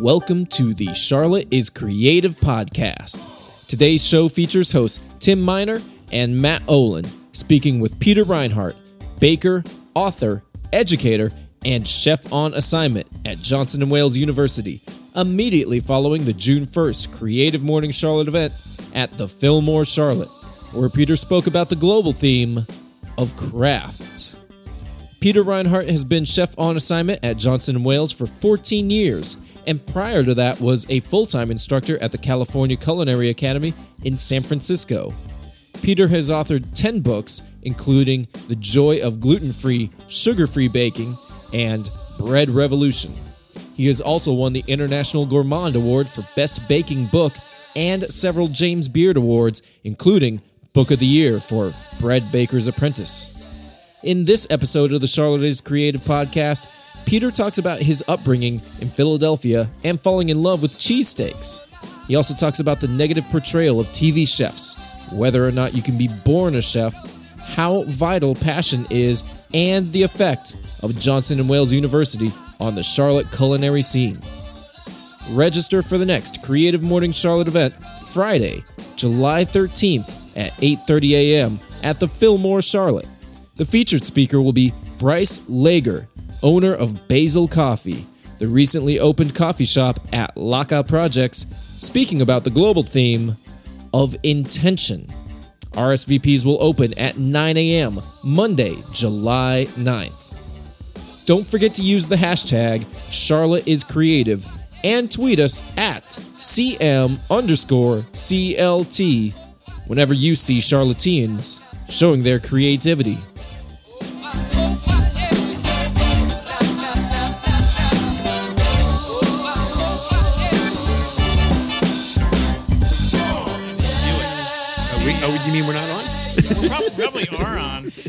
Welcome to the Charlotte is Creative podcast. Today's show features hosts Tim Miner and Matt Olin, speaking with Peter Reinhart, baker, author, educator, and chef on assignment at Johnson & Wales University, immediately following the June 1st Creative Morning Charlotte event at the Fillmore Charlotte, where Peter spoke about the global theme of craft. Peter Reinhart has been chef on assignment at Johnson & Wales for 14 years, and prior to that was a full-time instructor at the California Culinary Academy in San Francisco. Peter has authored 10 books, including The Joy of Gluten-Free, Sugar-Free Baking, and Bread Revolution. He has also won the International Gourmand Award for Best Baking Book and several James Beard Awards, including Book of the Year for Bread Baker's Apprentice. In this episode of the Charlotte is Creative Podcast, Peter talks about his upbringing in Philadelphia and falling in love with cheesesteaks. He also talks about the negative portrayal of TV chefs, whether or not you can be born a chef, how vital passion is, and the effect of Johnson & Wales University on the Charlotte culinary scene. Register for the next Creative Morning Charlotte event Friday, July 13th at 8:30 a.m. at the Fillmore Charlotte. The featured speaker will be Bryce Laguer, owner of Basal Coffee, the recently opened coffee shop at Laca Projects, speaking about the global theme of intention. RSVPs will open at 9 a.m. Monday, July 9th. Don't forget to use the hashtag Charlotte is Creative and tweet us at CM underscore CLT whenever you see Charlotteans showing their creativity.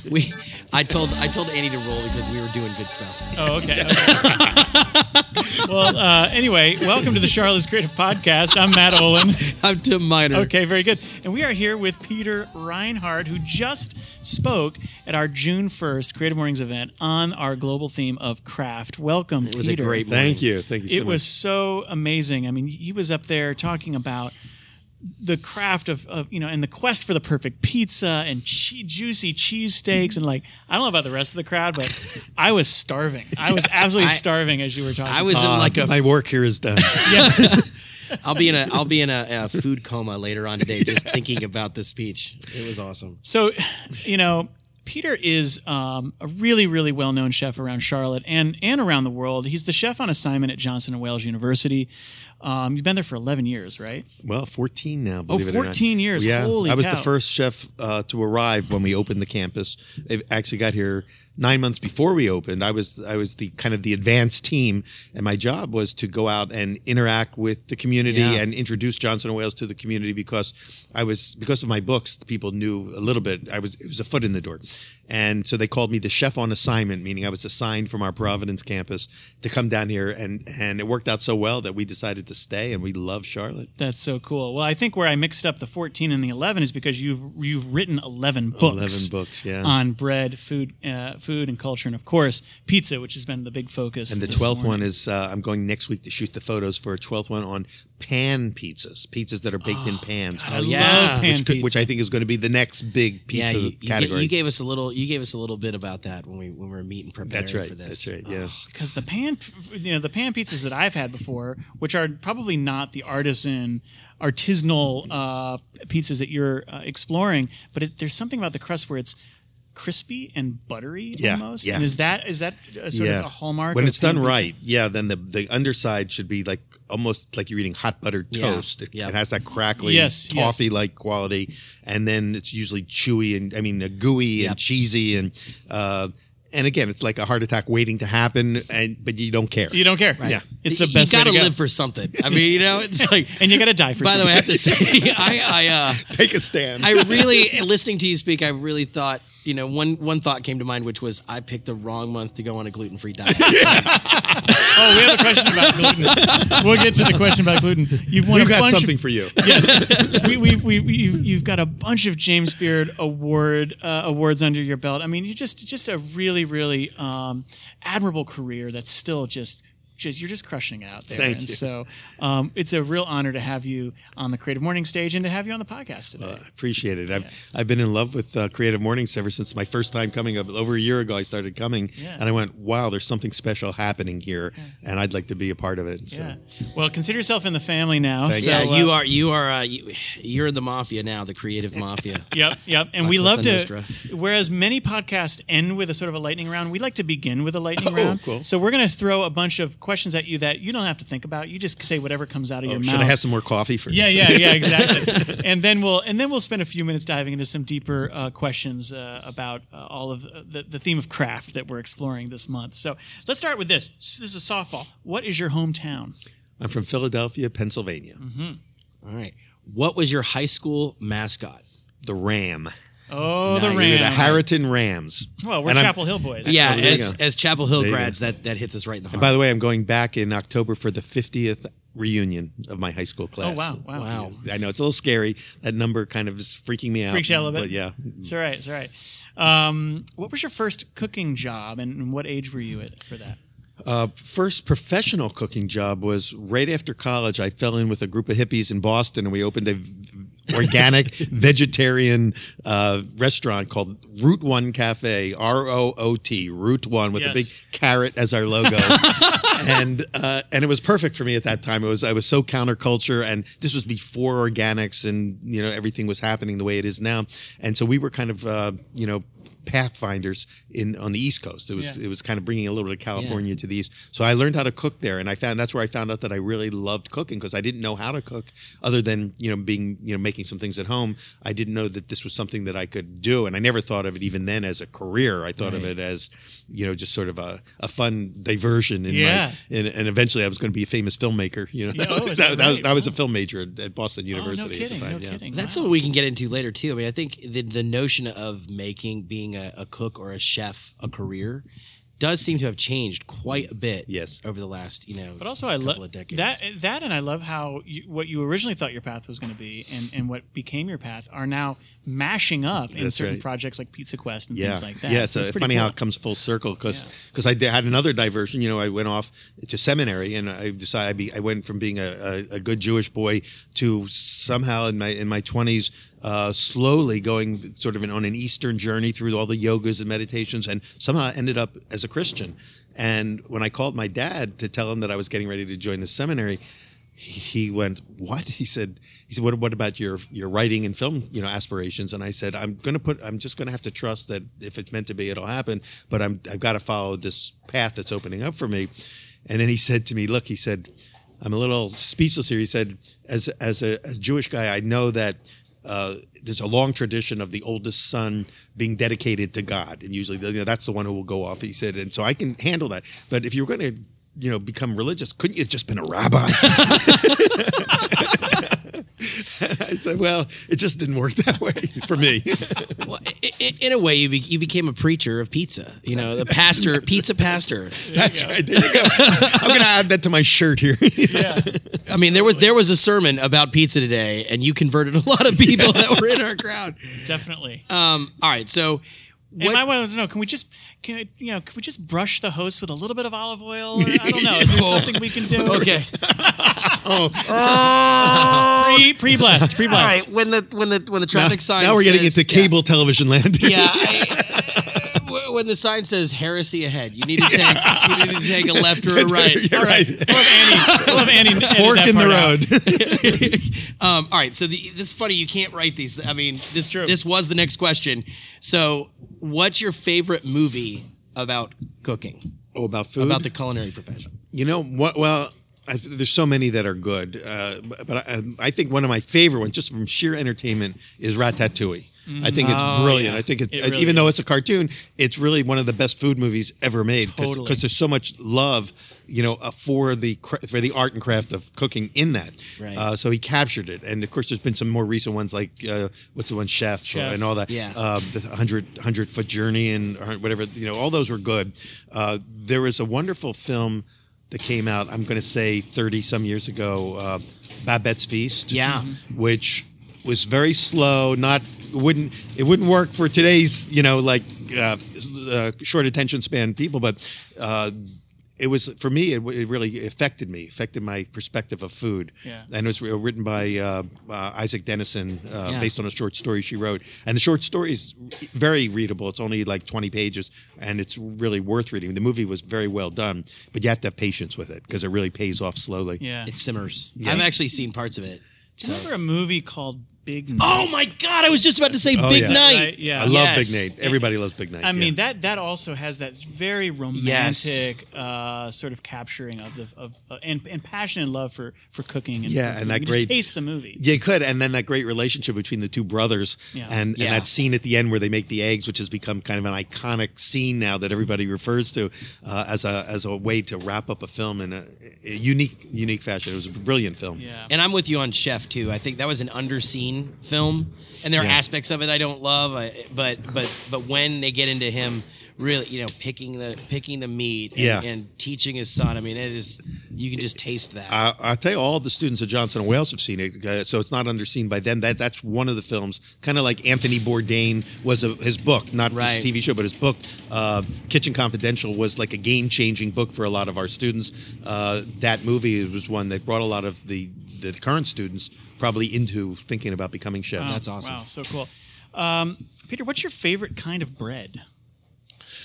We, I told I told Andy to roll because we were doing good stuff. Oh, okay. okay. well, uh, anyway, welcome to the Charlotte's Creative Podcast. I'm Matt Olin. I'm Tim Miner. Okay, very good. And we are here with Peter Reinhart, who just spoke at our June 1st Creative Mornings event on our global theme of craft. Welcome, It was Peter. a great Thank you. Thank you so It much. was so amazing. I mean, he was up there talking about the craft of, of you know and the quest for the perfect pizza and che- juicy cheesesteaks and like I don't know about the rest of the crowd, but I was starving. I was absolutely I- starving as you were talking. I was in Uh, like a. my work here is done. yes. I'll be in a. I'll be in a, a food coma later on today, just thinking about this speech. It was awesome. So, you know, Peter is um, a really, really well-known chef around Charlotte and and around the world. He's the chef on assignment at Johnson and Wales University. Um, you've been there for 11 years, right? well, 14 now. Believe it or not. 14 years. Yeah, Holy I was cow. the first chef uh, to arrive when we opened the campus. They actually got here nine months before we opened. I was I was the kind of the advanced team, and my job was to go out and interact with the community Yeah. and introduce Johnson and Wales to the community because I was because of my books. People knew a little bit. I was it was a foot in the door, and so they called me the chef on assignment, meaning I was assigned from our Providence campus to come down here, and and it worked out so well that we decided to stay, and we love Charlotte. That's so cool. Well, I think where I mixed up the 14 and the 11 is because you've you've written 11 books. 11 books, yeah. On bread, food, uh, food and culture, and of course pizza, which has been the big focus. And the twelfth one is uh, I'm going next week to shoot the photos for a twelfth one on pan pizzas, pizzas that are baked in pans. I yeah. which, could, which I think is going to be the next big pizza yeah, you, category. you gave us a little. You gave us a little bit about that when we when we were meeting preparing that's right. for this. That's right. Yeah. because the pan you know the pan pizzas that i've had before which are probably not the artisan artisanal uh, pizzas that you're uh, exploring but it, there's something about the crust where it's crispy and buttery Yeah, almost yeah. and is that is that a sort yeah. of a hallmark when it's done pizza? right, yeah, then the the underside should be like almost like you're eating hot buttered Yeah, toast. It, yeah. it has that crackly, Yes, yes. toffee like quality, and then it's usually chewy and I mean uh, gooey Yep. and cheesy and uh, and again, it's like a heart attack waiting to happen, and but you don't care. you don't care Yeah. it's the best. you gotta way to go. live for something. I mean, you know, it's like. and you gotta die for something. By the way, I have to say, I, I uh, Take a stand. I really listening to you speak. I really thought you know one one thought came to mind, which was I picked the wrong month to go on a gluten free diet. oh we have a question about gluten we'll get to the question about gluten you've won We've a got bunch of something for you. yes, we, we, we, we, you've you've got a bunch of James Beard award uh, awards under your belt. I mean, you just just a really really um, admirable career that's still just just you're just crushing it out there. Thank and you. so um, it's a real honor to have you on the Creative Morning stage and to have you on the podcast today. I appreciate it. I've I've been in love with uh, Creative Mornings ever since my first time coming up over a year ago. I started coming, Yeah. and I went, "Wow, there's something special happening here, and I'd like to be a part of it." So. yeah. Well, consider yourself in the family now. Thank so, yeah, uh, you are you are uh, you, you're in the mafia now, the creative mafia. Yep, yep. And we Cosa love to. Nostra. Whereas many podcasts end with a sort of a lightning round, we like to begin with a lightning Oh, round. cool. So we're going to throw a bunch of questions at you that you don't have to think about. You just say whatever comes out of your Oh, mouth. should I have some more coffee for? Yeah, yeah, yeah, exactly. and then we'll and then we'll spend a few minutes diving into some deeper uh, questions uh, about uh, all of the, the theme of craft that we're exploring this month. So let's start with this. This is softball. What is your hometown? I'm from Philadelphia, Pennsylvania. Mm-hmm. All right. What was your high school mascot? The Ram. Oh, the Nice. Ram. The Harriton Rams. well, we're And I'm- Chapel Hill boys. Yeah, Oh, there you as go. as Chapel Hill There you go. grads, that that hits us right in the heart. And By the way, I'm going back in October for the 50th reunion of my high school Oh class. wow, wow, Wow. I know it's a little scary. That number kind of is freaking me out. Freaks you out a little bit. But yeah, It's all right. It's all right. Um, what was your first cooking job, and, and what age were you at for that? Uh, first professional cooking job was right after college. I fell in with a group of hippies in Boston, and we opened a v- organic vegetarian uh, restaurant called Root One Cafe, R O O T, Root One, with a big carrot as our logo. and uh, and it was perfect for me at that time. It was I was so counterculture, and this was before organics, and you know everything was happening the way it is now. And so we were kind of uh, you know pathfinders in on the East Coast. It was Yeah. it was kind of bringing a little bit of California to the East. So I learned how to cook there, and I found that's where I found out that I really loved cooking because I didn't know how to cook other than you know being you know making some things at home. I didn't know that this was something that I could do, and I never thought of it even then as a career. I thought of it as you know just sort of a, a fun diversion. In Yeah. my, and, and eventually I was going to be a famous filmmaker. You know, Yeah, oh, that, that that was. I was a oh. film major at, at Boston Oh, no University kidding. at the time. no yeah. kidding. That's Wow. something we can get into later too. I mean, I think the the notion of making being a, a cook or a chef a career does seem to have changed quite a bit. Yes. over the last you know. But also, I love that. That, and I love how you, what you originally thought your path was going to be, and, and what became your path, are now mashing up in That's certain right. projects like Pizza Quest and yeah. things like that. Yeah, so it's it's pretty funny cool. how it comes full circle because Yeah. I had another diversion. You know, I went off to seminary and I decided I, be, I went from being a, a, a good Jewish boy to somehow in my in my twenties. Uh, slowly going sort of an, on an Eastern journey through all the yogas and meditations, and somehow ended up as a Christian. And when I called my dad to tell him that I was getting ready to join the seminary, he went, "What?" He said, "He said, what, what about your your writing and film, you know, aspirations?" And I said, "I'm going to put. I'm just going to have to trust that if it's meant to be, it'll happen. But I'm I've got to follow this path that's opening up for me." And then he said to me, "Look," he said, "I'm a little speechless here." He said, "As as a, as a Jewish guy, I know that." Uh, there's a long tradition of the oldest son being dedicated to God, and usually you know, that's the one who will go off. He said, and so I can handle that. But if you're going to, you know, become religious, couldn't you have just been a rabbi? I said, well, it just didn't work that way for me. Well, i- i- in a way, you, be, you became a preacher of pizza. You know, the pastor, pizza pastor. That's right. There you go. I'm going to add that to my shirt here. Yeah. I mean, there was there was a sermon about pizza today, and you converted a lot of people that were in our crowd. Definitely. Um, all right, so and what- I wanted to know: Can we just, can you know, can we just brush the host with a little bit of olive oil? Or, I don't know. Is there something we can do? okay, Oh. Pre pre blessed. Pre all right. blessed. When the when the when the now, traffic sign now we're getting into cable television land. Yeah. yeah I, w- when the sign says heresy ahead, you need to take you need to take a left or a right. You're right. We'll have Andy. We'll have Andy Fork that in part the road. Um, all right, so the, this is funny. You can't write these. I mean, this True. this was the next question. So, what's your favorite movie about cooking? oh, about food? About the culinary profession? You know what? Well, I, there's so many that are good, uh, but I, I think one of my favorite ones, just from sheer entertainment, is Ratatouille. I think it's Oh, brilliant. yeah. I think it, It really even though it's a cartoon, it's really one of the best food movies ever made because Totally. there's so much love, you know, uh, for the for the art and craft of cooking in that. Right. Uh, so he captured it, and of course, there's been some more recent ones like uh, what's the one, Chef, Chef. and all that. Yeah. Uh, the 100, 100 foot journey and whatever. You know, all those were good. Uh, there was a wonderful film that came out. I'm going to say 30 some years ago, uh, Babette's Feast. Yeah. which was very slow. Not wouldn't it wouldn't work for today's you know like uh, uh, short attention span people, but. It was for me. It, it really affected me, affected my perspective of food. Yeah. And it was written by uh, uh, Isak Dinesen, uh, Yeah. based on a short story she wrote. And the short story is very readable. It's only like twenty pages, and it's really worth reading. The movie was very well done, but you have to have patience with it because it really pays off slowly. Yeah. It simmers. I've actually seen parts of it. Do you remember a movie called Big Night? Oh my god! I was just about to say Oh, Big yeah. Night. Right, yeah. I love Yes. Big Night. Everybody loves Big Night. I mean that that also has that very romantic uh, sort of capturing of the of uh, and, passion and love for for cooking. And Yeah, for and that you great- just taste the movie. Yeah, you could, and then that great relationship between the two brothers, Yeah. and, Yeah. and that scene at the end where they make the eggs, which has become kind of an iconic scene now that everybody refers to uh, as a as a way to wrap up a film in a, a unique unique fashion. It was a brilliant film. Yeah. And I'm with you on Chef too. I think that was an underseen film, and there are Yeah. aspects of it I don't love. I, but but but when they get into him really, you know, picking the picking the meat, and, Yeah. and teaching his son, I mean, it is you can just taste that. I, I'll tell you, all the students at Johnson and Wales have seen it, uh, so it's not underseen by them. That that's one of the films, kind of like Anthony Bourdain was a, his book, not Right. a TV show, but his book, uh, Kitchen Confidential, was like a game changing book for a lot of our students. Uh, that movie was one that brought a lot of the the current students probably into thinking about becoming chefs. That's awesome. Wow, so cool. Um, Peter, what's your favorite kind of bread?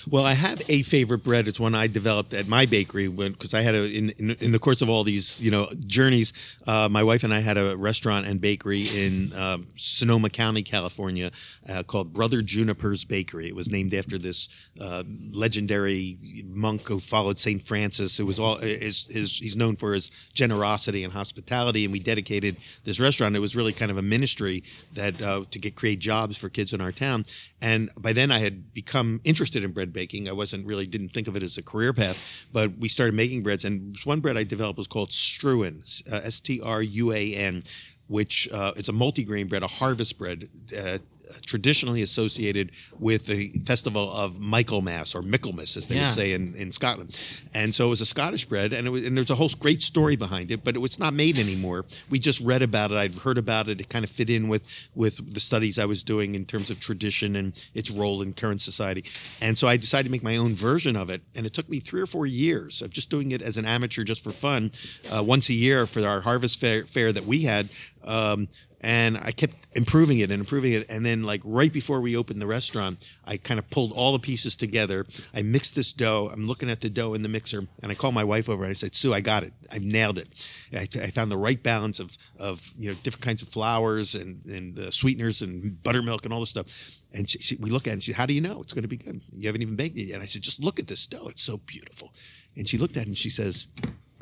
Well, I have a favorite bread. It's one I developed at my bakery because I had a in, in in the course of all these you know journeys. Uh, my wife and I had a restaurant and bakery in uh, Sonoma County, California, uh, called Brother Juniper's Bakery. It was named after this uh, legendary monk who followed Saint Francis. It was all his, his, he's known for his generosity and hospitality, and we dedicated this restaurant. It was really kind of a ministry that uh, to get create jobs for kids in our town. And by then, I had become interested in bread baking. I wasn't really didn't think of it as a career path, but we started making breads. And one bread I developed was called Struan, uh, S T R U A N, which uh, it's a multigrain bread, a harvest bread. Uh, traditionally associated with the festival of Michaelmas or Michaelmas, as they Yeah. would say in, in Scotland. And so it was a Scottish bread, and, it was, and there's a whole great story behind it, but it was not made anymore. We just read about it. I'd heard about it. It kind of fit in with, with the studies I was doing in terms of tradition and its role in current society. And so I decided to make my own version of it, and it took me three or four years of just doing it as an amateur, just for fun, uh, once a year for our harvest fair, fair that we had. Um, and I kept improving it and improving it. And then, like right before we opened the restaurant, I kind of pulled all the pieces together. I mixed this dough. I'm looking at the dough in the mixer, and I called my wife over and I said, "Sue, I got it. I've nailed it. I, I found the right balance of of you know different kinds of flours and and uh, sweeteners and buttermilk and all this stuff." And she, she, we look at it and she said, How do you know it's going to be good? You haven't even baked it yet. And I said, Just look at this dough. It's so beautiful. And she looked at it and she says,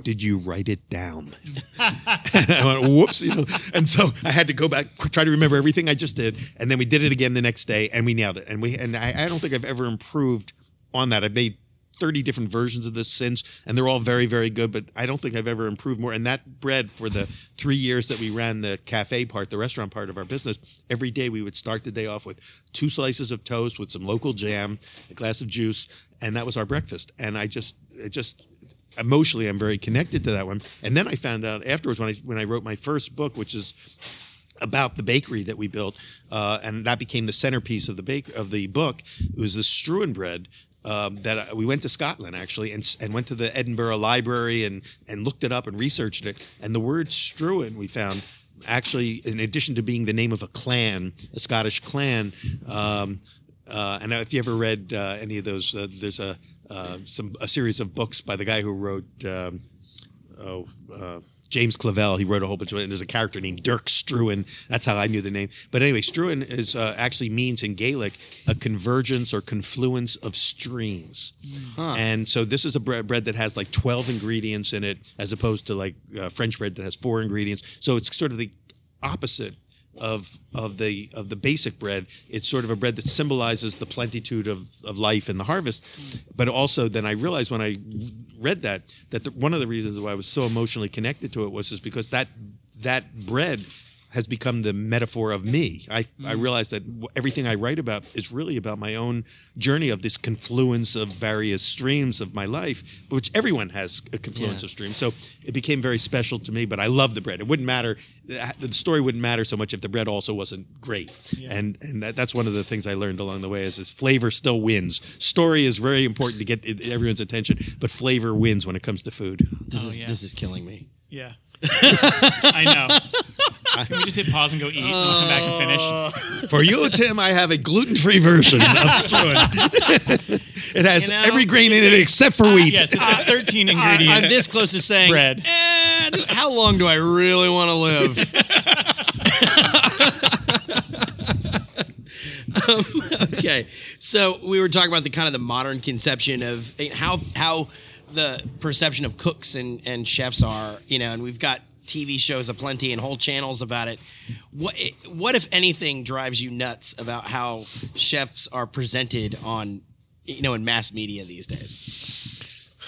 Did you write it down? and I went, Whoops. You know. And so I had to go back, try to remember everything I just did. And then we did it again the next day and we nailed it. And we and I, I don't think I've ever improved on that. I've made 30 different versions of this since, and they're all very, very good, but I don't think I've ever improved more. And that bread, for the three years that we ran the cafe part, the restaurant part of our business, every day we would start the day off with two slices of toast with some local jam, a glass of juice, and that was our breakfast. And I just, it just, emotionally, I'm very connected to that one. And then I found out afterwards when I, when I wrote my first book, which is about the bakery that we built, uh, and that became the centerpiece of the bake of the book. It was the Struan bread um, that I- we went to Scotland actually, and and went to the Edinburgh Library and and looked it up and researched it. And the word Struan we found actually, in addition to being the name of a clan, a Scottish clan. Um, uh, and if you ever read uh, any of those, uh, there's a uh, some a series of books by the guy who wrote. Um, oh, uh, James Clavell. He wrote a whole bunch of it. And there's a character named Dirk Struan. That's how I knew the name. But anyway, Struan is uh, actually means in Gaelic a convergence or confluence of streams. And so this is a bread, bread that has like 12 ingredients in it, as opposed to like uh, French bread that has four ingredients. So it's sort of the opposite of of the of the basic bread. It's sort of a bread that symbolizes the plenitude of, of life and the harvest. But also, then I realized when I read that that the, one of the reasons why I was so emotionally connected to it was just because that that bread has become the metaphor of me. I, I mm. realized that everything I write about is really about my own journey of this confluence of various streams of my life, which everyone has a confluence Yeah. of streams. So it became very special to me. But I love the bread. It wouldn't matter. The story wouldn't matter so much if the bread also wasn't great. And and that, that's one of the things I learned along the way is this flavor still wins. Story is very important to get everyone's attention, but flavor wins when it comes to food. This Oh, is yeah. this is killing me. Yeah. I know. Can we just hit pause and go eat and we'll come back and finish? For you, Tim, I have a gluten-free version of Struan. it has You know, every grain in it except for wheat. Yes, it's a 13 ingredient. I'm this close to saying Bread. "Eh, do- how long do I really want to live? Um, okay, so we were talking about the kind of the modern conception of eh, how how the perception of cooks and, and chefs are, you know, and we've got TV shows aplenty and whole channels about it. What what if anything drives you nuts about how chefs are presented on, you know, in mass media these days?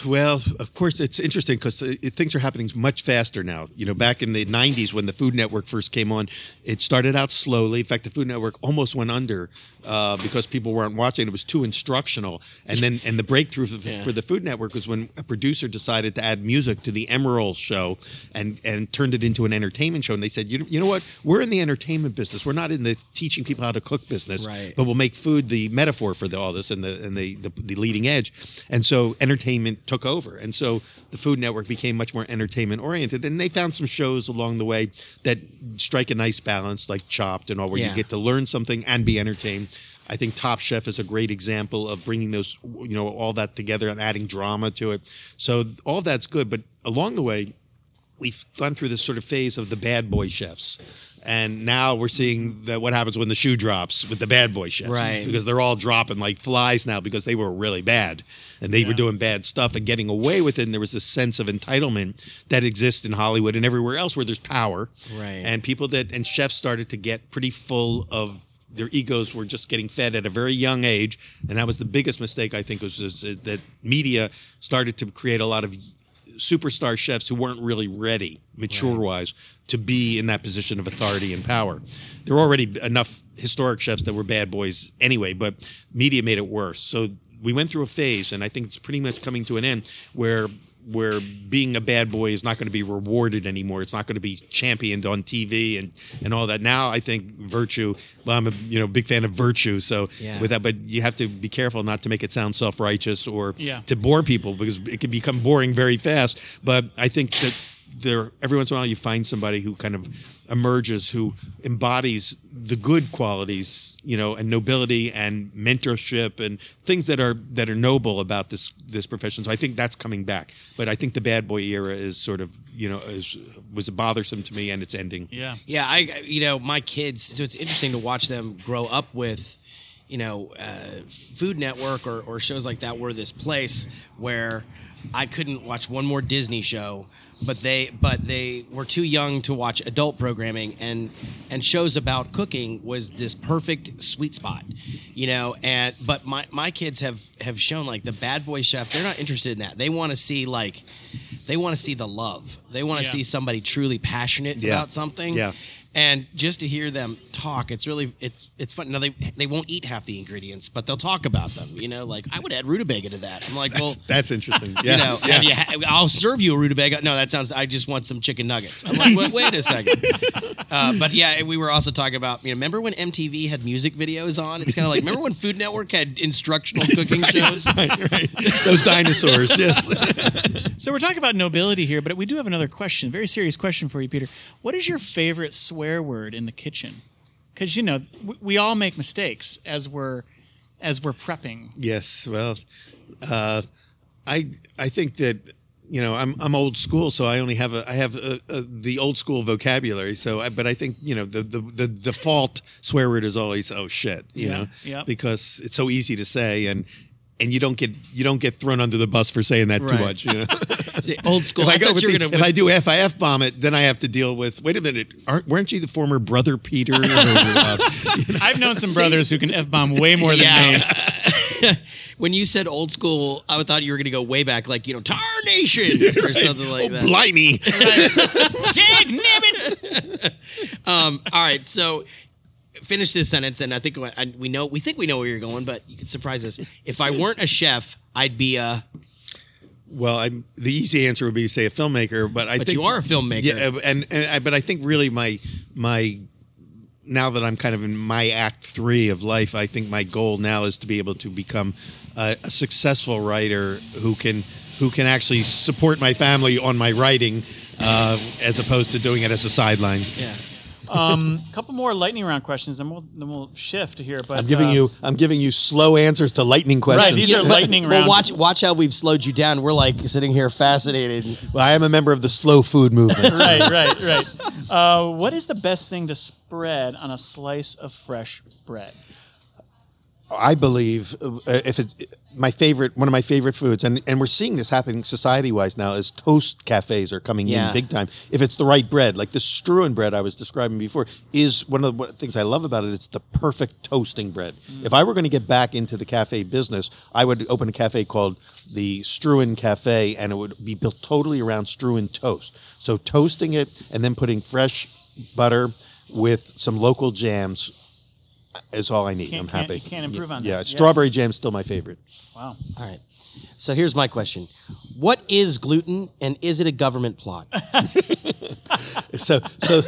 Well, of course, it's interesting because things are happening much faster now. You know, back in the '90s when the Food Network first came on, it started out slowly. In fact, the Food Network almost went under uh, because people weren't watching. It was too instructional. And then, and the breakthrough for the, Yeah. for the Food Network was when a producer decided to add music to the Emeril show and and turned it into an entertainment show. And they said, you, you know what? We're in the entertainment business. We're not in the teaching people how to cook business. Right. But we'll make food the metaphor for the, all this and the and the, the the leading edge. And so entertainment took over, and so the Food Network became much more entertainment oriented. And they found some shows along the way that strike a nice balance, like Chopped and all, where Yeah. you get to learn something and be entertained. I think Top Chef is a great example of bringing those, you know, all that together and adding drama to it. So all that's good, but along the way, we've gone through this sort of phase of the bad boy chefs. And now we're seeing that what happens when the shoe drops with the bad boy chefs. Right. Because they're all dropping like flies now because they were really bad. And they were doing bad stuff and getting away with it. And there was this sense of entitlement that exists in Hollywood and everywhere else where there's power. Right. And people that, and chefs started to get pretty full of their egos were just getting fed at a very young age. And that was the biggest mistake, I think, was, was that media started to create a lot of superstar chefs who weren't really ready, mature wise, to be in that position of authority and power. There were already enough historic chefs that were bad boys anyway, but media made it worse. So we went through a phase, and I think it's pretty much coming to an end where where being a bad boy is not going to be rewarded anymore. It's not going to be championed on TV and, and all that. Now I think virtue. Well, I'm a you know big fan of virtue, so Yeah. with that, but you have to be careful not to make it sound self righteous or Yeah. to bore people because it can become boring very fast. But I think that there every once in a while you find somebody who kind of emerges who embodies the good qualities, you know, and nobility and mentorship and things that are that are noble about this this profession. So I think that's coming back. But I think the bad boy era is sort of you know is was bothersome to me and it's ending. Yeah. Yeah, I you know my kids. So it's interesting to watch them grow up with, you know, uh, Food Network or, or shows like that. Were this place where I couldn't watch one more Disney show, but they but they were too young to watch adult programming and and shows about cooking was this perfect sweet spot, you know. And but my my kids have have shown like the Bad Boy Chef. They're not interested in that. They want to see like. They want to see the love. They want to Yeah. see somebody truly passionate Yeah. about something Yeah. And just to hear them talk it's really it's it's fun now they they won't eat half the ingredients but they'll talk about them you know like i would add rutabaga to that i'm like well That's, that's interesting. Yeah, you know yeah. you ha- i'll serve you a rutabaga no that sounds i just want some chicken nuggets i'm like wait, wait a second uh, but yeah we were also talking about you know remember when mtv had music videos on it's kind of like remember when food network had instructional cooking shows right, right. Those dinosaurs, yes. So we're talking about nobility here, but we do have another question, very serious question for you, Peter. What is your favorite swear word in the kitchen? Because you know we, we all make mistakes as we're as we're prepping. Yes, well, uh, I I think that you know I'm I'm old school, so I only have a I have a, a, the old school vocabulary. So, I, but I think you know the the the default swear word is always oh shit, you Yeah, know, yep. because it's so easy to say and. And you don't get you don't get thrown under the bus for saying that too much. You know? See, old school if I, I go thought with you were the- gonna if I do FIF bomb it, then I have to deal with. Wait a minute, aren't weren't you the former brother Peter? Or, uh, I've known some brothers who can f bomb way more than Yeah. me. when you said old school, I thought you were going to go way back, like you know, Tar Nation or something like oh, that. blimey! Dig nabbit. Um, all right, so finish this sentence, and I think I- we know we think we know where you're going, but you could surprise us. If I weren't a chef, I'd be a. Well, I'm, the easy answer would be to say a filmmaker, but I But think you are a filmmaker. Yeah, and, and I, but I think really my my now that I'm kind of in my act three of life, I think my goal now is to be able to become a, a successful writer who can who can actually support my family on my writing, uh, as opposed to doing it as a sideline. Yeah. A couple more lightning round questions, then we'll then we'll shift here. But I'm giving uh, you I'm giving you slow answers to lightning questions. Right, these are lightning Well, watch watch how we've slowed you down. We're like sitting here fascinated. Well, I am a member of the slow food movement. right, right, right. Uh, what is the best thing to spread on a slice of fresh bread? I believe uh, if it's my favorite, one of my favorite foods, and, and we're seeing this happening society wise now, is toast cafes are coming Yeah. in big time. If it's the right bread, like the Struan bread I was describing before, is one of the things I love about it. It's the perfect toasting bread. Mm. If I were going to get back into the cafe business, I would open a cafe called the Struan Cafe, and it would be built totally around Struan toast. So toasting it and then putting fresh butter with some local jams is all I need. Can't- I'm can't- happy. can't improve on that. Yeah, Yeah. strawberry jam's still my favorite. Wow. All right. So here's my question: What is gluten, and is it a government plot? So, so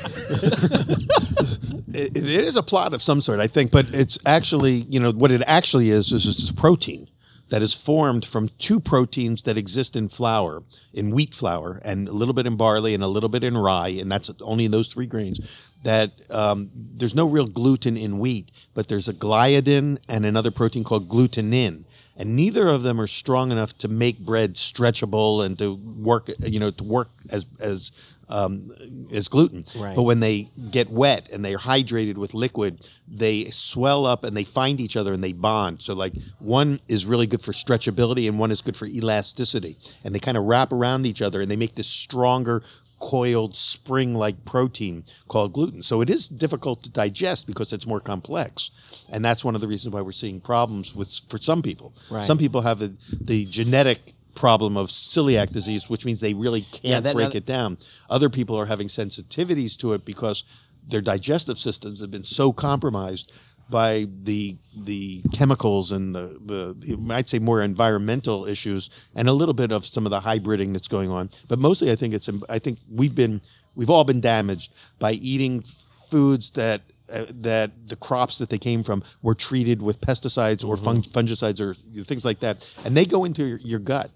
it, it is a plot of some sort, I think, but it's actually, you know, what it actually is is it's a protein that is formed from two proteins that exist in flour, in wheat flour, and a little bit in barley and a little bit in rye, and that's only in those three grains. That um, there's no real gluten in wheat, but there's a gliadin and another protein called glutenin. And neither of them are strong enough to make bread stretchable and to work, you know, to work as as um, as gluten. Right. But when they get wet and they're hydrated with liquid, they swell up and they find each other and they bond. So like one is really good for stretchability and one is good for elasticity. And they kind of wrap around each other and they make this stronger coiled spring-like protein called gluten. So it is difficult to digest because it's more complex. And that's one of the reasons why we're seeing problems with for some people. Right. Some people have the, the genetic problem of celiac disease, which means they really can't Yeah, that- break that- it down. Other people are having sensitivities to it because their digestive systems have been so compromised by the the chemicals and the, the, the I'd say more environmental issues and a little bit of some of the hybriding that's going on. But mostly, I think it's I think we've been we've all been damaged by eating foods that. Uh, that the crops that they came from were treated with pesticides or fung- fungicides or things like that, and they go into your, your gut.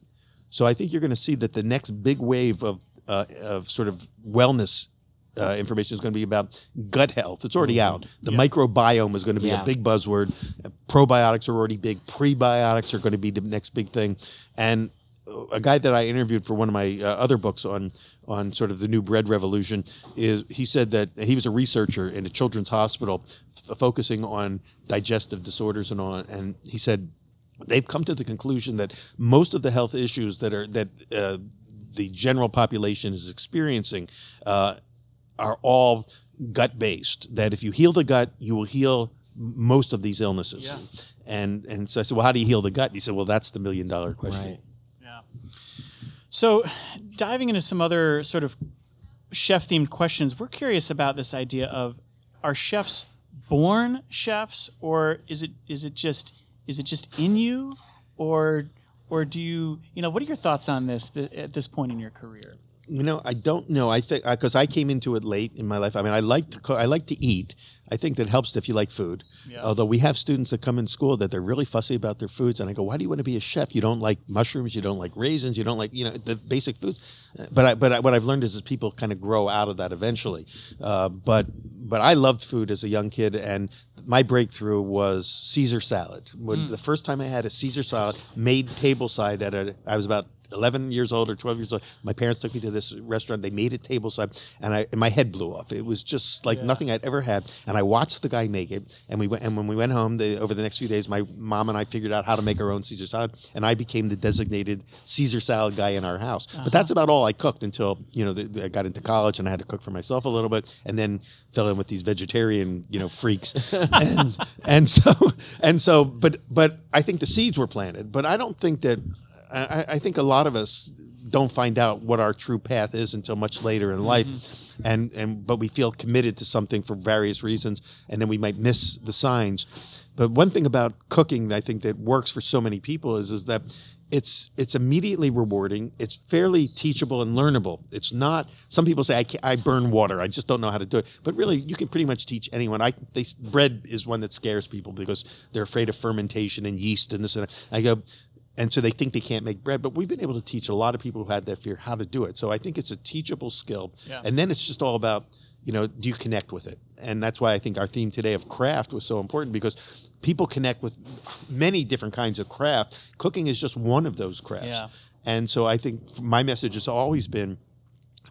So I think you're going to see that the next big wave of uh, of sort of wellness uh, information is going to be about gut health. It's already out. The microbiome is going to be Yeah. a big buzzword. Probiotics are already big. Prebiotics are going to be the next big thing. And a guy that I interviewed for one of my uh, other books on on sort of the new bread revolution is he said that he was a researcher in a children's hospital f- focusing on digestive disorders and on and he said they've come to the conclusion that most of the health issues that are that uh, the general population is experiencing uh, are all gut based. That if you heal the gut, you will heal most of these illnesses. And and so I said, well, how do you heal the gut? And he said, well, that's the million dollar question. Right. Yeah. So, diving into some other sort of chef themed questions, we're curious about this idea of are chefs born chefs or is it is it just is it just in you or or do you you know what are your thoughts on this th- at this point in your career? You know, I don't know. I think because I came into it late in my life. I mean, I like to cook. I like to eat. I think that helps if you like food. Yeah. Although we have students that come in school that they're really fussy about their foods, and I go, "Why do you want to be a chef? You don't like mushrooms. You don't like raisins. You don't like you know the basic foods." But I, but I, what I've learned is, is people kind of grow out of that eventually. Uh, but but I loved food as a young kid, and my breakthrough was Caesar salad. When mm. the first time I had a Caesar salad made tableside at a, I was about 11 years old or 12 years old. My parents took me to this restaurant. They made it tableside, and I and my head blew off. It was just like nothing I'd ever had. And I watched the guy make it. And we went. And when we went home, the, over the next few days, my mom and I figured out how to make our own Caesar salad, and I became the designated Caesar salad guy in our house. But uh-huh. that's about all I cooked until you know the, the- I got into college and I had to cook for myself a little bit, and then fell in with these vegetarian you know freaks, and and so and so. But but I think the seeds were planted. But I don't think that. I, I think a lot of us don't find out what our true path is until much later in life, mm-hmm. and and but we feel committed to something for various reasons, and then we might miss the signs. But one thing about cooking, I think that works for so many people is is that it's it's immediately rewarding. It's fairly teachable and learnable. It's not. Some people say I can't, I burn water. I just don't know how to do it. But really, you can pretty much teach anyone. I they, bread is one that scares people because they're afraid of fermentation and yeast and this and that. I go, and so they think they can't make bread. But we've been able to teach a lot of people who had that fear how to do it. So I think it's a teachable skill. Yeah. And then it's just all about you know do you connect with it? And that's why I think our theme today of craft was so important because people connect with many different kinds of craft. Cooking is just one of those crafts. Yeah. And so I think my message has always been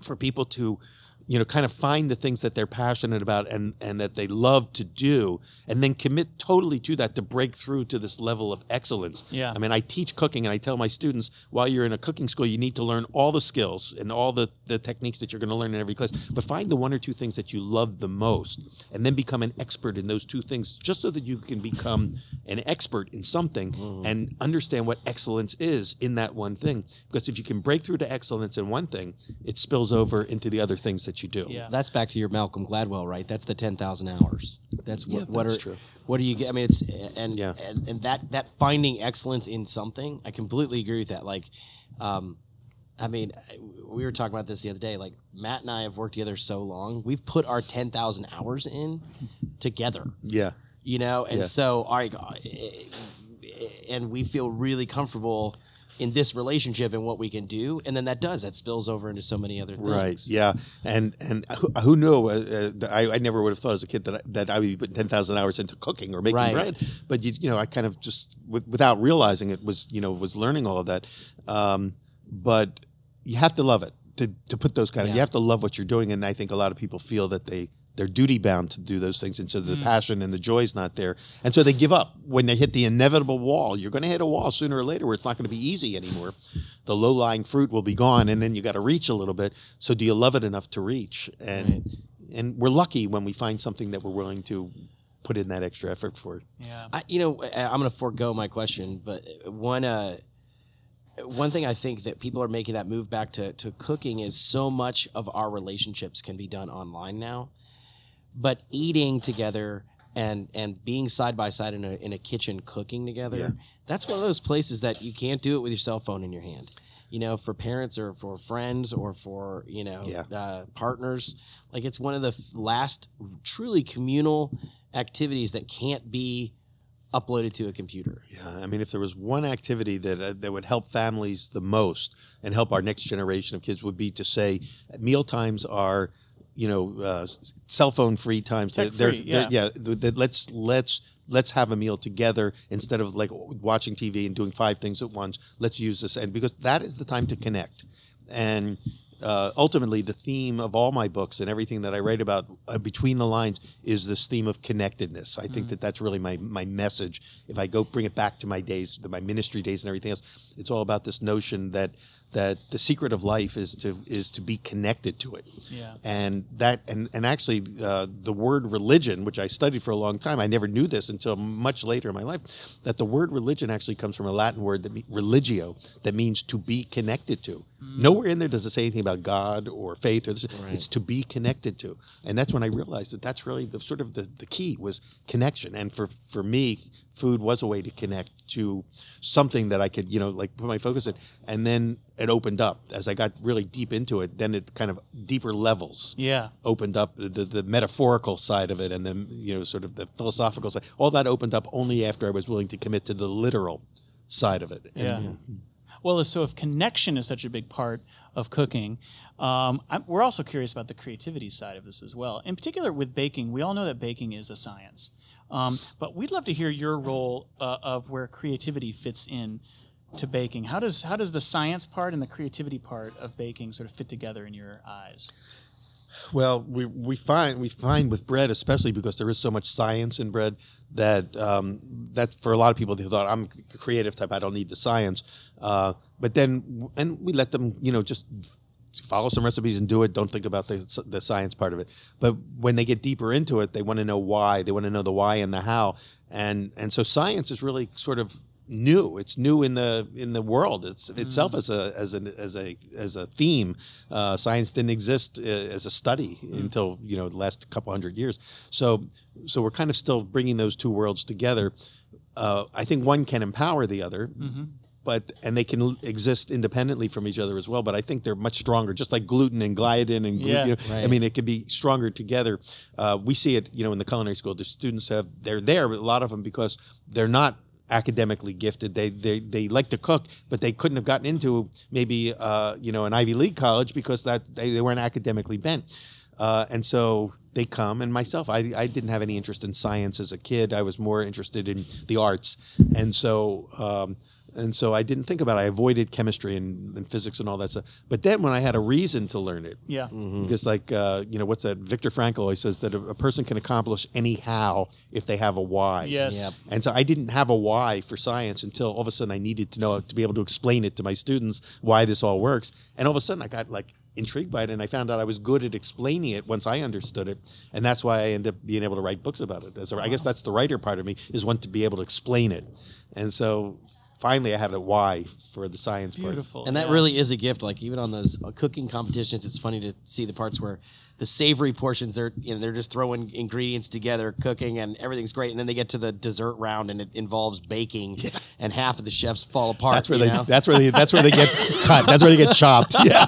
for people to you know kind of find the things that they're passionate about and and that they love to do and then commit totally to that to break through to this level of excellence. Yeah. i mean i teach cooking and i tell my students while you're in a cooking school you need to learn all the skills and all the the techniques that you're going to learn in every class but find the one or two things that you love the most and then become an expert in those two things just so that you can become an expert in something mm-hmm. and understand what excellence is in that one thing. Because if you can break through to excellence in one thing it spills over into the other things that you do Yeah. That's back to your Malcolm Gladwell, right? That's the ten thousand hours. That's what. Yeah, what that's are, true. What do you get? I mean, it's and Yeah. and, and that that finding excellence in something. I completely agree with that. Like, um, I mean, we were talking about this the other day. Like Matt and I have worked together so long. We've put our ten thousand hours in together. yeah You know, and Yeah. so all right, and we feel really comfortable in this relationship and what we can do, and then that does that spills over into so many other things. Right. Yeah. And and who, who knew? Uh, uh, that I, I never would have thought as a kid that I, that I would be putting ten thousand hours into cooking or making Right. bread. But you, you know, I kind of just with, without realizing it was you know was learning all of that. Um, but you have to love it to to put those kind of. You have to love what you're doing, and I think a lot of people feel that they. They're duty bound to do those things, and so the passion and the joy is not there, and so they give up when they hit the inevitable wall. You're going to hit a wall sooner or later where it's not going to be easy anymore. The low lying fruit will be gone, and then you got to reach a little bit. So, do you love it enough to reach? And and we're lucky when we find something that we're willing to put in that extra effort for. Yeah. I, you know, I- I'm going to forego my question, but one uh, one thing I think that people are making that move back to, to cooking is so much of our relationships can be done online now, but eating together and and being side by side in a in a kitchen cooking together, Yeah. that's one of those places that you can't do it with your cell phone in your hand. You know, for parents or for friends or for you know Yeah. uh, partners, like it's one of the f- last truly communal activities that can't be uploaded to a computer. Yeah, I mean, if there was one activity that uh, that would help families the most and help our next generation of kids would be to say meal times are, you know, uh, cell phone free times. Tech They're- free, they're- yeah. yeah. th- th- Let's let's let's have a meal together instead of like watching TV and doing five things at once. Let's use this and because that is the time to connect and. Uh, ultimately, the theme of all my books and everything that I write about uh, between the lines is this theme of connectedness. I think that that's really my my message. If I go bring it back to my days, my ministry days, and everything else, it's all about this notion that that the secret of life is to is to be connected to it. Yeah. And that and and actually, uh, the word religion, which I studied for a long time, I never knew this until much later in my life. That the word religion actually comes from a Latin word that me- religio, that means to be connected to. Nowhere in there does it say anything about God or faith or this. It's to be connected to, and that's when I realized that that's really the sort of the, the key was connection. And for for me, food was a way to connect to something that I could you know like put my focus in, and then it opened up as I got really deep into it. Then it kind of deeper levels Yeah. opened up the, the, the metaphorical side of it and then you know sort of the philosophical side all that opened up only after i was willing to commit to the literal side of it And- Yeah. Well, so if connection is such a big part of cooking, um, we're also curious about the creativity side of this as well. In particular, with baking, we all know that baking is a science, um, but we'd love to hear your role uh, of where creativity fits in to baking. How does how does the science part and the creativity part of baking sort of fit together in your eyes? Well, we, we find we find with bread, especially because there is so much science in bread, that um, that for a lot of people they thought I'm a creative type, I don't need the science. Uh, but then, and we let them, you know, just follow some recipes and do it. Don't think about the the science part of it. But when they get deeper into it, they want to know why. They want to know the why and the how. And and so science is really sort of new. It's new in the in the world. It's itself as a as a as a as a theme. Uh, science didn't exist uh, as a study until you know the last couple hundred years. So so we're kind of still bringing those two worlds together. Uh, I think one can empower the other. But and they can l- exist independently from each other as well. But I think they're much stronger, just like gluten and gliadin and glu- Yeah. you know, I mean, it could be stronger together. Uh, we see it, you know, in the culinary school. The students have they're there, but a lot of them because they're not academically gifted. They they they like to cook, but they couldn't have gotten into maybe uh, you know an Ivy League college because that they, they weren't academically bent. Uh, and so they come, and myself, I, I didn't have any interest in science as a kid. I was more interested in the arts, and so um, and so I didn't think about it. I avoided chemistry and, and physics and all that stuff. But then when I had a reason to learn it, Yeah. because like uh, you know what's that? Viktor Frankl always says that a, a person can accomplish any how if they have a why. Yes. Yep. And so I didn't have a why for science until all of a sudden I needed to know to be able to explain it to my students why this all works. And all of a sudden I got like intrigued by it and I found out I was good at explaining it once I understood it. And that's why I ended up being able to write books about it. As a, I guess that's the writer part of me is want to be able to explain it. And so finally I had a why for the science part. Beautiful. And that yeah. really is a gift. Like even on those uh, cooking competitions, it's funny to see the parts where the savory portions they're you know they're just throwing ingredients together, cooking, and everything's great. And then they get to the dessert round, and it involves baking, and half of the chefs fall apart. That's where you they know? that's where they that's where they get cut. That's where they get chopped. Yeah.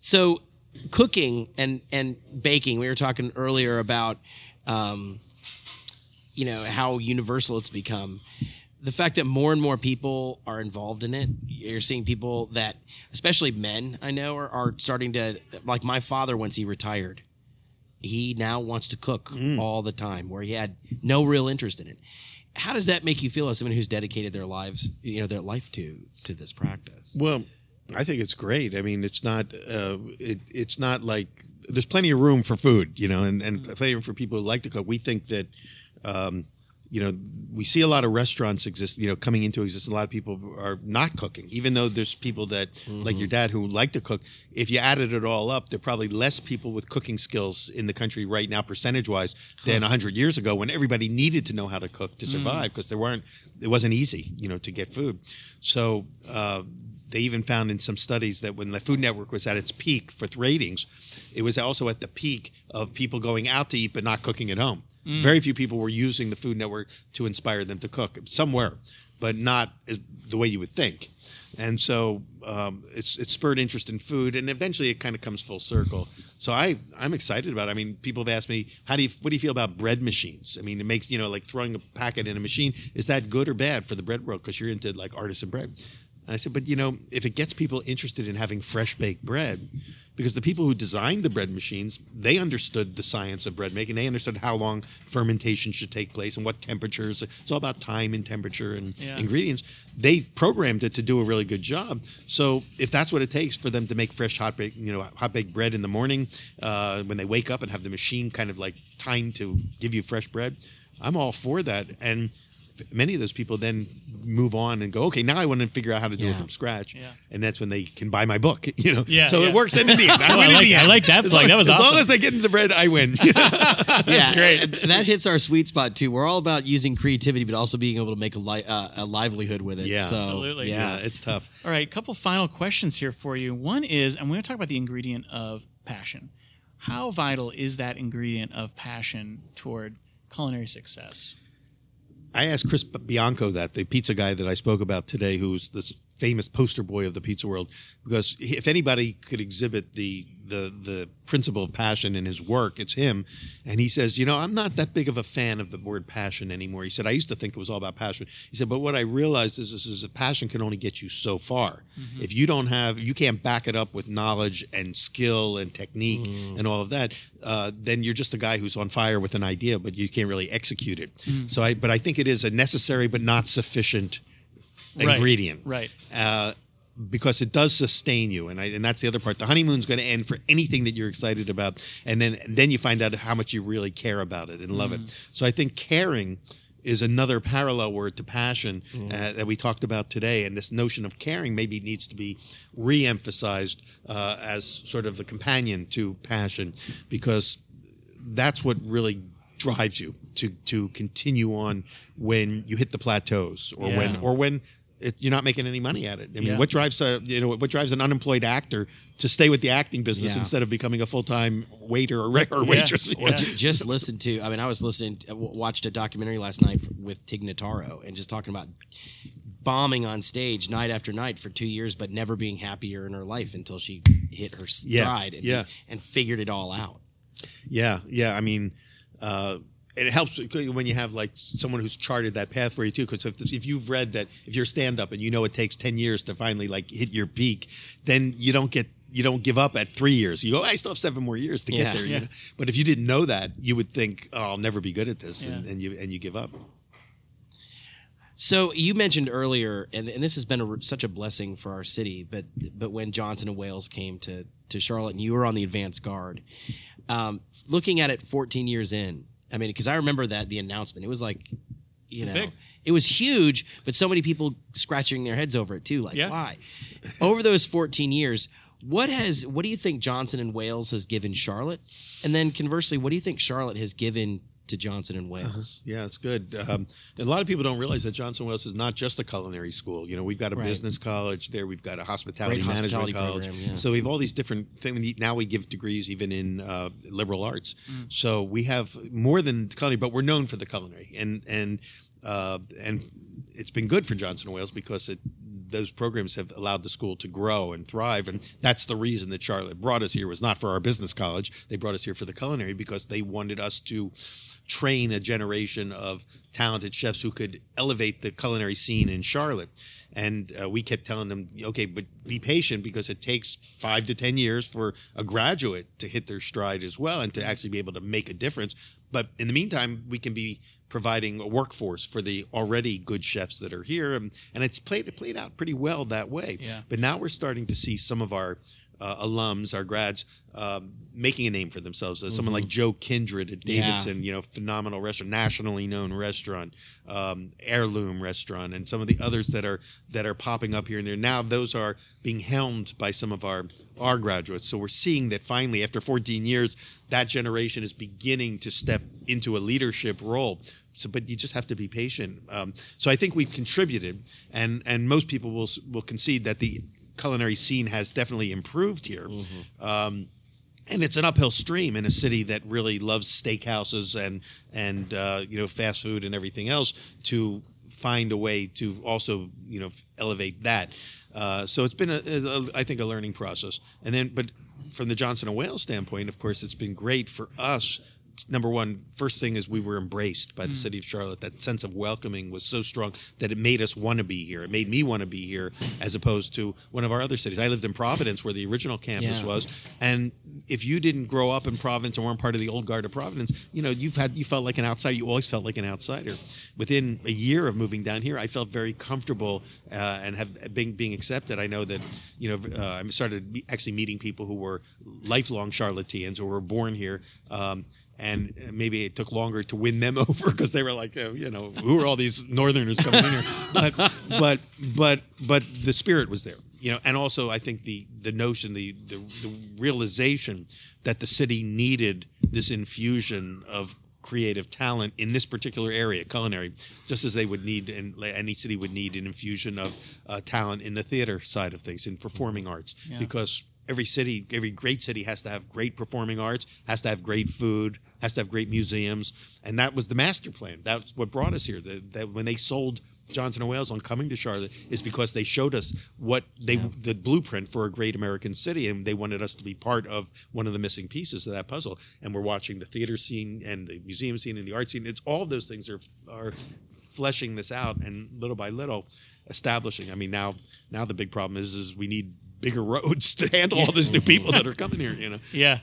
So, cooking and and baking. We were talking earlier about, um, you know, how universal it's become. The fact that more and more people are involved in it. You're seeing people that, especially men, I know, are, are starting to. Like my father, once he retired, he now wants to cook all the time, where he had no real interest in it. How does that make you feel as someone who's dedicated their lives, you know, their life to to this practice? Well, I think it's great. I mean, it's not uh, it, it's not like there's plenty of room for food, you know, and, and plenty of room for people who like to cook. We think that, um, you know, we see a lot of restaurants exist, you know, coming into existence. A lot of people are not cooking, even though there's people that, like your dad, who like to cook. If you added it all up, there are probably less people with cooking skills in the country right now, percentage wise, than 100 years ago when everybody needed to know how to cook to survive because there weren't, it wasn't easy, you know, to get food. So, uh, they even found in some studies that when the Food Network was at its peak for ratings, it was also at the peak of people going out to eat but not cooking at home. Very few people were using the Food Network to inspire them to cook. Somewhere, but not as, the way you would think. And so um, it's it spurred interest in food, and eventually it kind of comes full circle. So I I'm excited about. it. I mean, people have asked me, how do you what do you feel about bread machines? I mean, it makes you know like throwing a packet in a machine. Is that good or bad for the bread world? Because you're into like artisan bread. And I said, but you know, if it gets people interested in having fresh baked bread, because the people who designed the bread machines, they understood the science of bread making. They understood how long fermentation should take place and what temperatures. It's all about time and temperature and Yeah. ingredients. They programmed it to do a really good job. So if that's what it takes for them to make fresh hot baked, you know, hot baked bread in the morning, uh, when they wake up and have the machine kind of like timed to give you fresh bread, I'm all for that. And many of those people then move on and go, okay, now I want to figure out how to do it from scratch. Yeah. And that's when they can buy my book, you know? Yeah, so yeah. it works in the end. I Oh, I like- I like that As long- That was awesome. As awesome. long as I get into the bread, I win. You know? That's great. That hits our sweet spot too. We're all about using creativity, but also being able to make a, li- uh, a livelihood with it. Yeah. so, Absolutely. Yeah. yeah, it's tough. All right, a couple final questions here for you. One is I'm going to talk about the ingredient of passion. How vital is that ingredient of passion toward culinary success? I asked Chris Bianco that, the pizza guy that I spoke about today, who's this famous poster boy of the pizza world, because if anybody could exhibit the the the principle of passion in his work, it's him. And he says, you know, I'm not that big of a fan of the word passion anymore. He said, I used to think it was all about passion. He said, but what I realized is, is, is that passion can only get you so far. If you don't have, you can't back it up with knowledge and skill and technique and all of that, uh, then you're just a guy who's on fire with an idea, but you can't really execute it. So I, but I think it is a necessary but not sufficient Right, ingredient, right. Uh, because it does sustain you, and I, and that's the other part. The honeymoon's going to end for anything that you're excited about, and then and then you find out how much you really care about it and love Mm. it. So I think caring is another parallel word to passion uh, that we talked about today, and this notion of caring maybe needs to be re-emphasized uh, as sort of the companion to passion, because that's what really drives you to to continue on when you hit the plateaus or when or when it, you're not making any money at it. I mean, Yeah. what drives a you know what drives an unemployed actor to stay with the acting business Yeah. instead of becoming a full time waiter or, or waitress? Yeah. J- just listen to. I mean, I was listening, watched a documentary last night with Tig Notaro, and just talking about bombing on stage night after night for two years, but never being happier in her life until she hit her stride and, and figured it all out. Yeah, yeah. I mean, uh, it helps when you have like someone who's charted that path for you too. Because if, if you've read that, if you're stand up and you know it takes ten years to finally like hit your peak, then you don't get you don't give up at three years. You go, I still have seven more years to Yeah. get there. you know? But if you didn't know that, you would think, oh, I'll never be good at this, and, and you and you give up. So you mentioned earlier, and, and this has been a, such a blessing for our city. But but when Johnson and Wales came to to Charlotte, and you were on the advance guard, um, looking at it 14 years in, I mean, because I remember that the announcement, it was like, you know, big. it was huge, but so many people scratching their heads over it too. Like, Yeah. why? Over those 14 years, what has what do you think Johnson and Wales has given Charlotte, and then conversely, what do you think Charlotte has given to Johnson and Wales? Yeah, it's good. Um, a lot of people don't realize that Johnson Wales is not just a culinary school. You know, we've got a Right. business college there. We've got a hospitality Great management hospitality college. program, yeah. So we have all these different things. Now we give degrees even in uh, liberal arts. Mm. So we have more than culinary, but we're known for the culinary, and and uh, and it's been good for Johnson and Wales because it. Those programs have allowed the school to grow and thrive, and that's the reason that Charlotte brought us here. Was not for our business college; they brought us here for the culinary because they wanted us to train a generation of talented chefs who could elevate the culinary scene in Charlotte. And uh, we kept telling them, okay, but be patient because it takes five to 10 years for a graduate to hit their stride as well and to actually be able to make a difference. But in the meantime, we can be providing a workforce for the already good chefs that are here. And, and it's played, it played out pretty well that way. Yeah. But now we're starting to see some of our uh, alums, our grads, um, making a name for themselves. Uh, Someone like Joe Kindred at Yeah. Davidson, you know, phenomenal restaurant, nationally known restaurant, um, heirloom restaurant, and some of the others that are that are popping up here and there. Now those are being helmed by some of our our graduates. So we're seeing that finally, after 14 years, that generation is beginning to step into a leadership role. So, but you just have to be patient. Um, so I think we've contributed, and and most people will will concede that the culinary scene has definitely improved here. Um, and it's an uphill stream in a city that really loves steakhouses and and uh, you know fast food and everything else to find a way to also you know elevate that. Uh, so it's been a, a, I think a learning process. And then, but from the Johnson and Wales standpoint, of course, it's been great for us. Number one, first thing is we were embraced by the city of Charlotte. That sense of welcoming was so strong that it made us want to be here. It made me want to be here, as opposed to one of our other cities. I lived in Providence, where the original campus Yeah. was, and if you didn't grow up in Providence or weren't part of the old guard of Providence, you know, you've had you felt like an outsider. You always felt like an outsider. Within a year of moving down here, I felt very comfortable uh, and have been being accepted. I know that you know uh, I started actually meeting people who were lifelong Charlotteans or were born here. Um, and maybe it took longer to win them over because they were like, oh, you know, who are all these Northerners coming in here? But, but, but, but the spirit was there, you know, and also I think the the notion, the the, the realization that the city needed this infusion of creative talent in this particular area, culinary, just as they would need, and any city would need an infusion of uh, talent in the theater side of things, in performing arts, Yeah. because every city, every great city has to have great performing arts, has to have great food, has to have great museums, and that was the master plan. That's what brought us here. That, that when they sold Johnson and Wales on coming to Charlotte is because they showed us what they the blueprint for a great American city, and they wanted us to be part of one of the missing pieces of that puzzle. And we're watching the theater scene and the museum scene and the art scene. It's all of those things are are fleshing this out, and little by little establishing. I mean, now now the big problem is is we need bigger roads to handle all these new people that are coming here. You know. Yeah.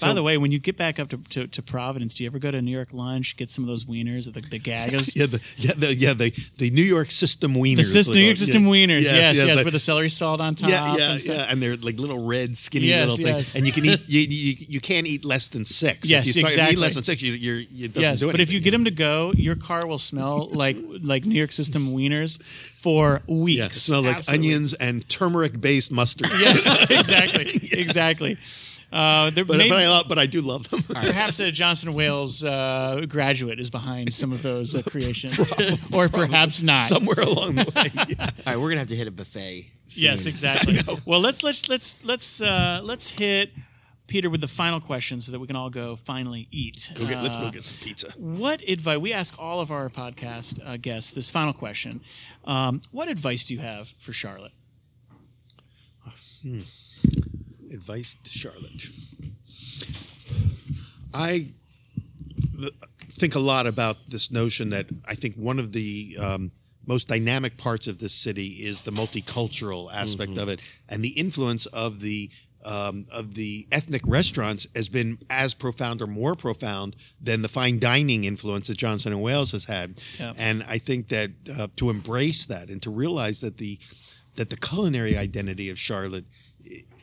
By the way, when you get back up to, to, to Providence, do you ever go to New York lunch, get some of those wieners, the, the gagas? Yeah, the yeah the yeah the, the New York system wieners. The system, New York Yeah. system wieners, yes, yes, the- with the celery salt on top. yeah, yeah, and stuff. yeah, and they're like little red, skinny Yes, little yes. things, and you can eat. You, you, you can't eat less than six. Yes, if you, start- if you eat less than six, you, you're, it doesn't Yes, do but if you get them to go, your car will smell like like New York system wieners for weeks. yeah, it smells like Absolutely. onions and turmeric-based mustard. Yes, exactly, exactly. Uh, but maybe, but I love, but I do love them. perhaps a Johnson Wales uh, graduate is behind some of those uh, creations, or perhaps not. Somewhere along the way. Yeah. All right, we're gonna have to hit a buffet. Yes, exactly. Well, let's let's let's let's uh, let's hit Peter with the final question so that we can all go finally eat. Go get, let's Uh, go get some pizza. What advice? We ask all of our podcast uh, guests this final question. Um, what advice do you have for Charlotte? Advice to Charlotte. I think a lot about this notion that I think one of the um, most dynamic parts of this city is the multicultural aspect Mm-hmm. of it, and the influence of the um, of the ethnic restaurants has been as profound or more profound than the fine dining influence that Johnson and Wales has had. Yeah. And I think that uh, to embrace that and to realize that the that the culinary identity of Charlotte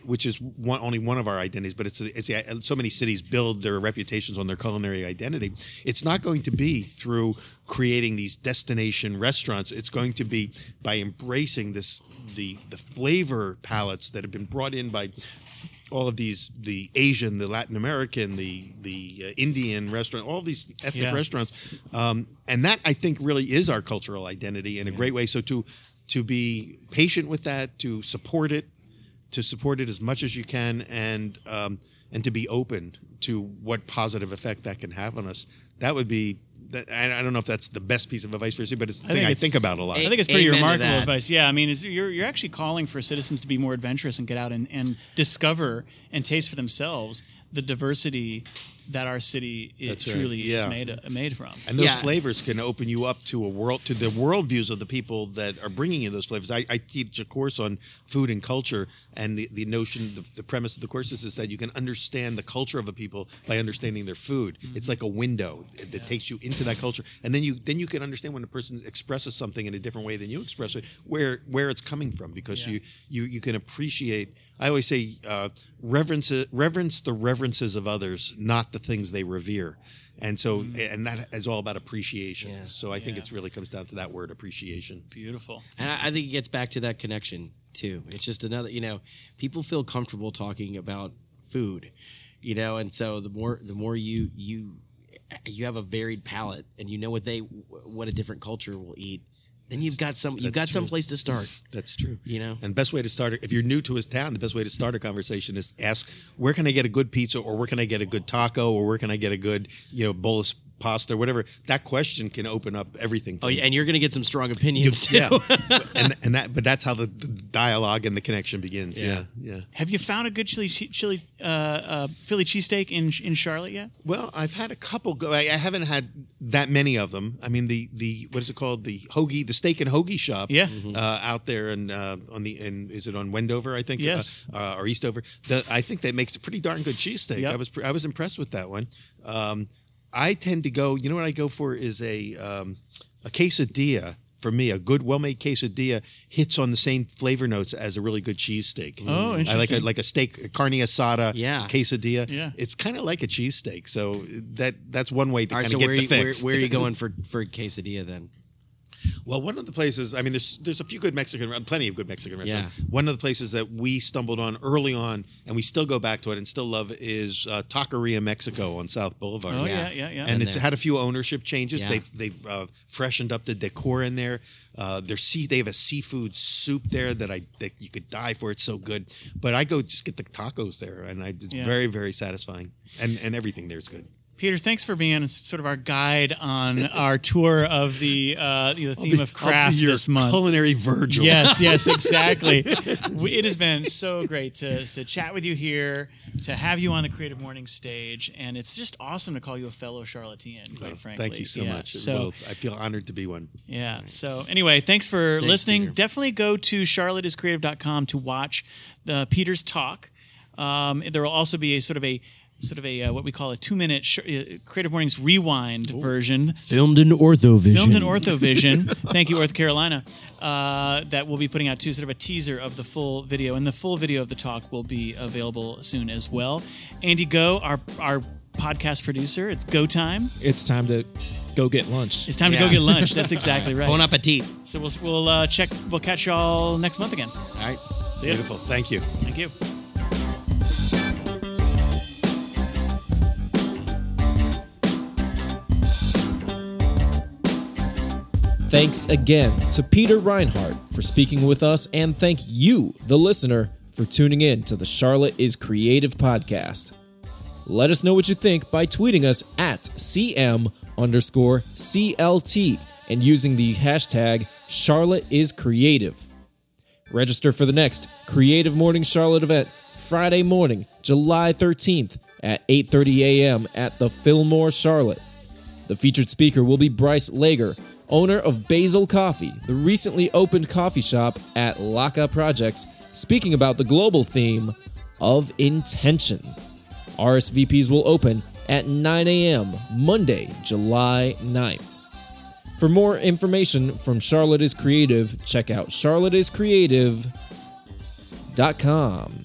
which is one, only one of our identities, but it's it's so many cities build their reputations on their culinary identity. It's not going to be through creating these destination restaurants. It's going to be by embracing this the the flavor palettes that have been brought in by all of these the Asian, the Latin American, the the uh, Indian restaurant, all these ethnic Yeah. restaurants, um, and that I think really is our cultural identity in a great way. So to to be patient with that, to support it, to support it as much as you can, and um, and to be open to what positive effect that can have on us. That would be. That, I I don't know if that's the best piece of advice for you, but it's the I thing think I think about a lot. I think it's pretty Amen remarkable advice. Yeah, I mean, it's, you're you're actually calling for citizens to be more adventurous and get out and, and discover and taste for themselves the diversity that our city it right. truly is made uh, made from. And those Yeah. flavors can open you up to a world, to the worldviews of the people that are bringing you those flavors. I, I teach a course on food and culture, and the, the notion, the, the premise of the course is, is that you can understand the culture of a people by understanding their food. Mm-hmm. It's like a window that takes you into that culture, and then you then you can understand when a person expresses something in a different way than you express it, where where it's coming from, because Yeah. you you you can appreciate. I always say, uh, reverence reverence the reverences of others, not the things they revere. And so, and that is all about appreciation. Yeah. So I think it really comes down to that word appreciation. Beautiful. And I, I think it gets back to that connection too. It's just another, you know, people feel comfortable talking about food, you know, and so the more the more you you you have a varied palate and you know what they what a different culture will eat, then you've got some you've got That's some place to start. That's true. You know? and best way to start, if you're new to his town, the best way to start a conversation is ask, where can I get a good pizza, or where can I get a good taco, or where can I get a good, you know, bowl of pasta, or whatever. That question can open up everything. For Oh you. yeah, and you're going to get some strong opinions too. yeah, and and that, but that's how the, the dialogue and the connection begins. Yeah, yeah. Have you found a good chili chili uh, uh, Philly cheesesteak in in Charlotte yet? Well, I've had a couple go. I, I haven't had that many of them. I mean, the the what is it called? The hoagie, the steak and hoagie shop. Yeah. Uh, out there and uh, on the and is it on Wendover? I think. Yes. Uh, uh, or Eastover. The, I think that makes a pretty darn good cheesesteak. Yep. I was pre- I was impressed with that one. Um, I tend to go. You know what I go for is a um, a quesadilla. For me, a good, well-made quesadilla hits on the same flavor notes as a really good cheesesteak. Oh, interesting. I like a like a steak, a carne asada, Yeah. quesadilla. Yeah. It's kind of like a cheesesteak. So that that's one way to All right, kind so of get where, the you, where, fix. where are you going for for quesadilla then? Well, one of the places, I mean, there's there's a few good Mexican, plenty of good Mexican restaurants. Yeah. One of the places that we stumbled on early on, and we still go back to it and still love, is uh, Taqueria Mexico on South Boulevard. Oh Yeah. yeah, yeah, yeah. and Been it's there. had a few ownership changes. Yeah. They've they've uh, freshened up the decor in there. Uh, their sea, they have a seafood soup there that I that you could die for. It's so good. But I go just get the tacos there, and I, it's Yeah. very very satisfying, and and everything there is good. Peter, thanks for being sort of our guide on our tour of the uh, the theme of be craft your this month. Culinary Virgil. Yes, yes, exactly. It has been so great to, to chat with you here, to have you on the Creative Morning stage, and it's just awesome to call you a fellow Charlottean, quite frankly. Thank you so Yeah, much. So, well, I feel honored to be one. yeah. So anyway, thanks for listening. Peter. Definitely go to charlotteiscreative.com to watch the Peter's talk. Um, there will also be a sort of a sort of a uh, what we call a two minute sh- uh, Creative Mornings rewind version. Filmed in OrthoVision. Filmed in OrthoVision. Thank you, North Carolina. Uh, that we'll be putting out too, sort of a teaser of the full video, and the full video of the talk will be available soon as well. Andy Go, our our podcast producer. It's go time. It's time to go get lunch. It's time to go get lunch. That's exactly right. Bon appetit. So we'll we'll uh, check. We'll catch y'all next month again. All right. See. Beautiful. Thank you. Thank you. Thanks again to Peter Reinhart for speaking with us, and thank you, the listener, for tuning in to the Charlotte is Creative podcast. Let us know what you think by tweeting us at CM underscore CLT and using the hashtag Charlotte is Creative. Register for the next Creative Morning Charlotte event Friday morning, July 13th at 8:30 a.m. at the Fillmore Charlotte. The featured speaker will be Bryce Laguer, owner of Basal Coffee, the recently opened coffee shop at Laca Projects, speaking about the global theme of intention. RSVPs will open at 9 a.m. Monday, July 9th. For more information from Charlotte is Creative, check out charlotteiscreative.com.